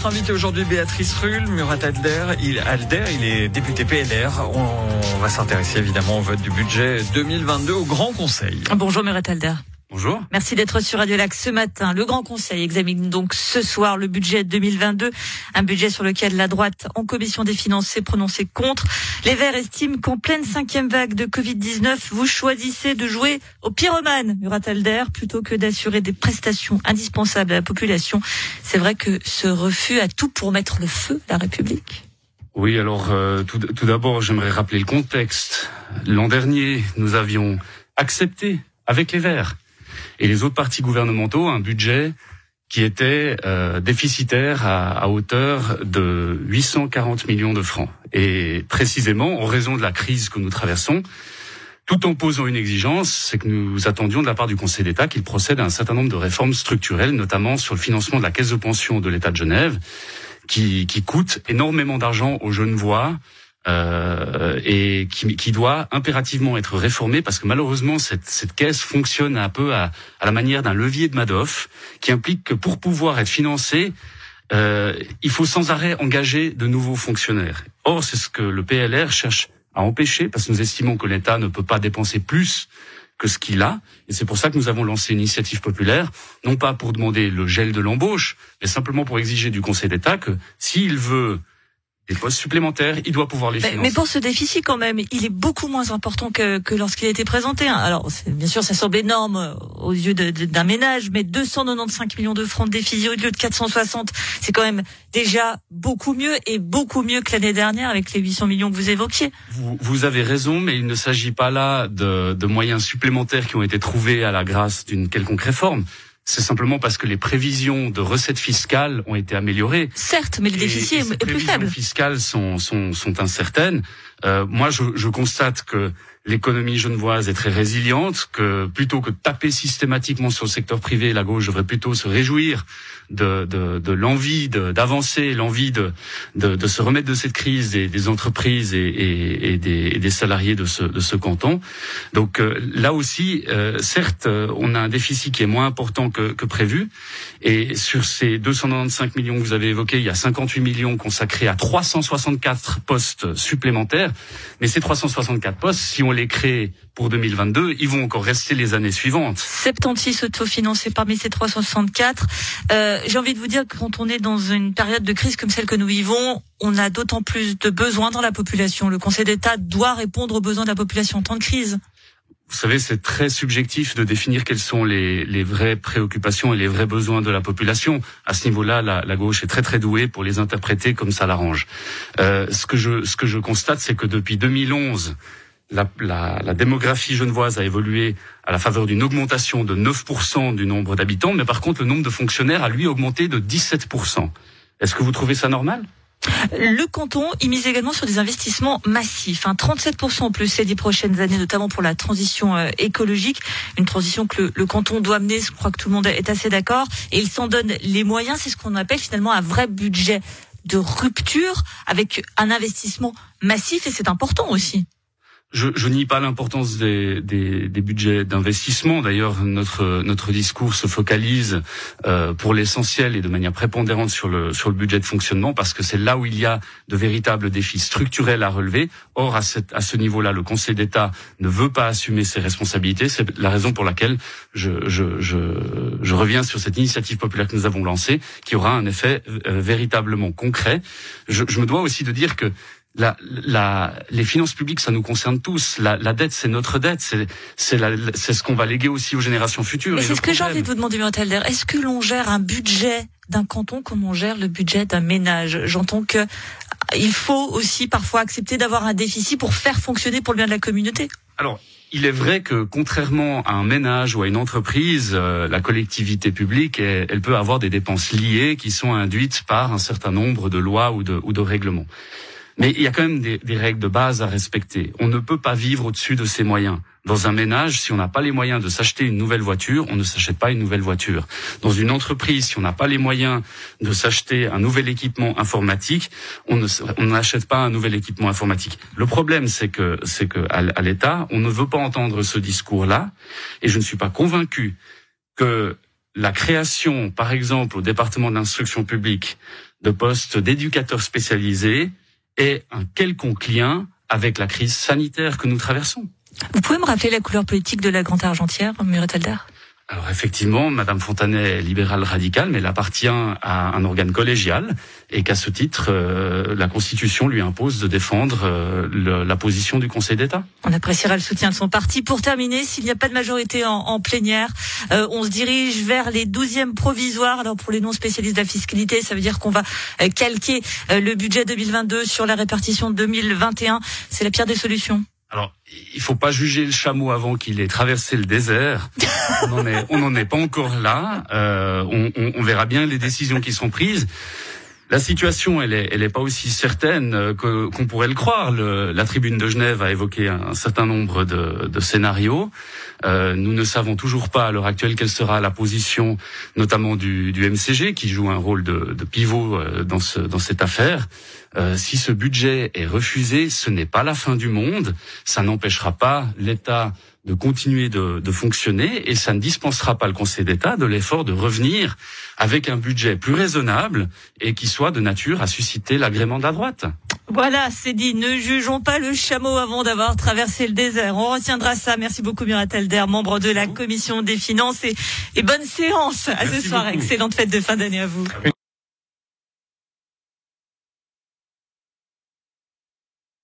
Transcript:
notre invité aujourd'hui, Béatrice Rull, Murat Alder. Il, Alder, il est député PLR. On va s'intéresser évidemment au vote du budget 2022 au Grand Conseil. Bonjour Murat Alder. Bonjour. Merci d'être sur Radio Lac ce matin. Le Grand Conseil examine donc ce soir le budget 2022, un budget sur lequel la droite en commission des finances s'est prononcée contre. Les Verts estiment qu'en pleine cinquième vague de Covid-19, vous choisissez de jouer au pyromane, Murat Alder, plutôt que d'assurer des prestations indispensables à la population. C'est vrai que ce refus a tout pour mettre le feu à la République. Oui, alors euh, tout, tout d'abord, j'aimerais rappeler le contexte. L'an dernier, nous avions accepté avec les Verts et les autres partis gouvernementaux un budget qui était euh, déficitaire à, à, hauteur de 840 millions de francs. Et précisément, en raison de la crise que nous traversons, tout en posant une exigence, c'est que nous attendions de la part du Conseil d'État qu'il procède à un certain nombre de réformes structurelles, notamment sur le financement de la caisse de pension de l'État de Genève, qui, qui coûte énormément d'argent aux Genevois, euh, et qui, qui, doit impérativement être réformée parce que malheureusement cette, cette caisse fonctionne un peu à, à la manière d'un levier de Madoff qui implique que pour pouvoir être financé, euh, il faut sans arrêt engager de nouveaux fonctionnaires. Or, c'est ce que le PLR cherche à empêcher parce que nous estimons que l'État ne peut pas dépenser plus que ce qu'il a. Et c'est pour ça que nous avons lancé une initiative populaire, non pas pour demander le gel de l'embauche, mais simplement pour exiger du Conseil d'État que s'il veut des postes supplémentaires, il doit pouvoir les financer. Mais pour ce déficit quand même, il est beaucoup moins important que, que lorsqu'il a été présenté. Hein. Alors bien sûr, ça semble énorme euh, aux yeux d'un ménage, mais 295 millions de francs de déficit au lieu de 460, c'est quand même déjà beaucoup mieux et beaucoup mieux que l'année dernière avec les 800 millions que vous évoquiez. Vous, vous avez raison, mais il ne s'agit pas là de, de moyens supplémentaires qui ont été trouvés à la grâce d'une quelconque réforme c'est simplement parce que les prévisions de recettes fiscales ont été améliorées. Certes, mais le déficit est, plus faible. Les fiscales sont, sont, sont incertaines. Euh, moi, je, je constate que l'économie genevoise est très résiliente, que plutôt que taper systématiquement sur le secteur privé, la gauche devrait plutôt se réjouir de, de, de l'envie d'avancer, l'envie de, de, de, se remettre de cette crise des, des entreprises et, et, et, des, et, des, salariés de ce, de ce canton. Donc euh, là aussi, euh, certes, euh, on a un déficit qui est moins important que, que prévu. Et sur ces 295 millions que vous avez évoqués, il y a 58 millions consacrés à 364 postes supplémentaires. Mais ces 364 postes, si on les crée pour 2022, ils vont encore rester les années suivantes. 76 autofinancés parmi ces 364. Euh, J'ai envie de vous dire que quand on est dans une période de crise comme celle que nous vivons, on a d'autant plus de besoins dans la population. Le Conseil d'État doit répondre aux besoins de la population en temps de crise. Vous savez, c'est très subjectif de définir quelles sont les, les, vraies préoccupations et les vrais besoins de la population. À ce niveau-là, la, la, gauche est très très douée pour les interpréter comme ça l'arrange. Euh, ce que je ce que je constate, c'est que depuis 2011, la, démographie genevoise a évolué à la faveur d'une augmentation de 9% du nombre d'habitants, mais par contre le nombre de fonctionnaires a lui augmenté de 17%. Est-ce que vous trouvez ça normal? Le canton, il mise également sur des investissements massifs, hein, 37% en plus ces dix prochaines années, notamment pour la transition euh, écologique, une transition que le, le, canton doit mener, je crois que tout le monde est assez d'accord, et il s'en donne les moyens, c'est ce qu'on appelle finalement un vrai budget de rupture avec un investissement massif, et c'est important aussi je, je nie pas l'importance des, des, des, budgets d'investissement. D'ailleurs, notre notre discours se focalise euh, pour l'essentiel et de manière prépondérante sur le sur le budget de fonctionnement parce que c'est là où il y a de véritables défis structurels à relever. Or, à, cette, à ce niveau-là, le Conseil d'État ne veut pas assumer ses responsabilités. C'est la raison pour laquelle je, je, je, je, reviens sur cette initiative populaire que nous avons lancée, qui aura un effet euh, véritablement concret. Je, je me dois aussi de dire que la, la, les finances publiques, ça nous concerne tous. La, la dette, c'est notre dette. C'est, ce qu'on va léguer aussi aux générations futures. Mais c'est ce que j'ai envie de vous demander, Murtalder. Est-ce que l'on gère un budget d'un canton comme on gère le budget d'un ménage? J'entends que il faut aussi parfois accepter d'avoir un déficit pour faire fonctionner pour le bien de la communauté. Alors, il est vrai que contrairement à un ménage ou à une entreprise, euh, la collectivité publique, elle, elle, peut avoir des dépenses liées qui sont induites par un certain nombre de lois ou de, ou de règlements. Mais il y a quand même des, règles de base à respecter. On ne peut pas vivre au-dessus de ses moyens. Dans un ménage, si on n'a pas les moyens de s'acheter une nouvelle voiture, on ne s'achète pas une nouvelle voiture. Dans une entreprise, si on n'a pas les moyens de s'acheter un nouvel équipement informatique, on n'achète pas un nouvel équipement informatique. Le problème, c'est que, c'est que à, l'État, on ne veut pas entendre ce discours-là, et je ne suis pas convaincu que la création, par exemple, au département de l'instruction publique, de postes d'éducateurs spécialisés ait un quelconque lien avec la crise sanitaire que nous traversons. Vous pouvez me rappeler la couleur politique de la Grande Argentière, Murat Alder alors effectivement, Madame Fontanet est libérale radicale, mais elle appartient à un organe collégial et qu'à ce titre, euh, la Constitution lui impose de défendre euh, la position du Conseil d'État. On appréciera le soutien de son parti. Pour terminer, s'il n'y a pas de majorité en, plénière, euh, on se dirige vers les douzièmes provisoires. Alors pour les non spécialistes de la fiscalité, ça veut dire qu'on va calquer le budget 2022 sur la répartition 2021. C'est la pire des solutions. Alors, il faut pas juger le chameau avant qu'il ait traversé le désert. On n'en est, pas encore là. Euh, on, on, on, verra bien les décisions qui sont prises. La situation, elle est, elle est pas aussi certaine euh, qu'on pourrait le croire. La tribune de Genève a évoqué un, certain nombre de, scénarios. Euh, nous ne savons toujours pas à l'heure actuelle quelle sera la position, notamment du, du MCG, qui joue un rôle de, pivot euh, dans, ce, dans cette affaire. Si ce budget est refusé, ce n'est pas la fin du monde. Ça n'empêchera pas l'État de continuer de, de, fonctionner et ça ne dispensera pas le Conseil d'État de l'effort de revenir avec un budget plus raisonnable et qui soit de nature à susciter l'agrément de la droite. Voilà, c'est dit. Ne jugeons pas le chameau avant d'avoir traversé le désert. On retiendra ça. Merci beaucoup, Murat Elder, membre de la Commission des Finances. Et, et bonne séance à ce soir. Excellente fête de fin d'année à vous.